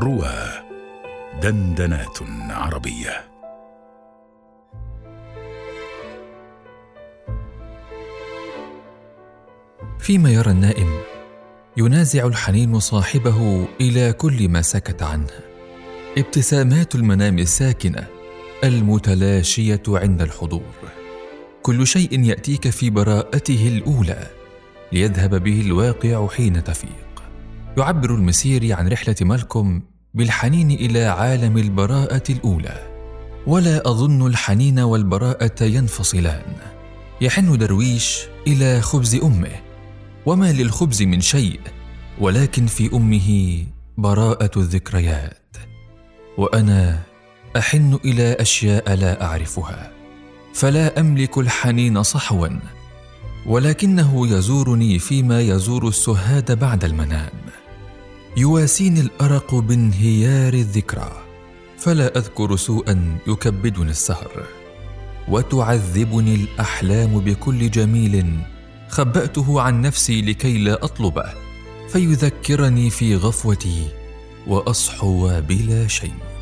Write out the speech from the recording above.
روى دندنات عربية. فيما يرى النائم ينازع الحنين صاحبه إلى كل ما سكت عنه. ابتسامات المنام الساكنة المتلاشية عند الحضور. كل شيء يأتيك في براءته الأولى ليذهب به الواقع حين تفيق يعبر المسيري عن رحلة مالكوم بالحنين إلى عالم البراءة الأولى. ولا أظن الحنين والبراءة ينفصلان. يحن درويش إلى خبز أمه. وما للخبز من شيء ولكن في أمه براءة الذكريات. وأنا أحن إلى أشياء لا أعرفها. فلا أملك الحنين صحوا. ولكنه يزورني فيما يزور السهاد بعد المنام يواسيني الأرق بانهيار الذكرى فلا أذكر سوءا يكبدني السهر. وتعذبني الأحلام بكل جميل خبأته عن نفسي لكي لا اطلبه فيذكرني في غفوتي وأصحو بلا شيء.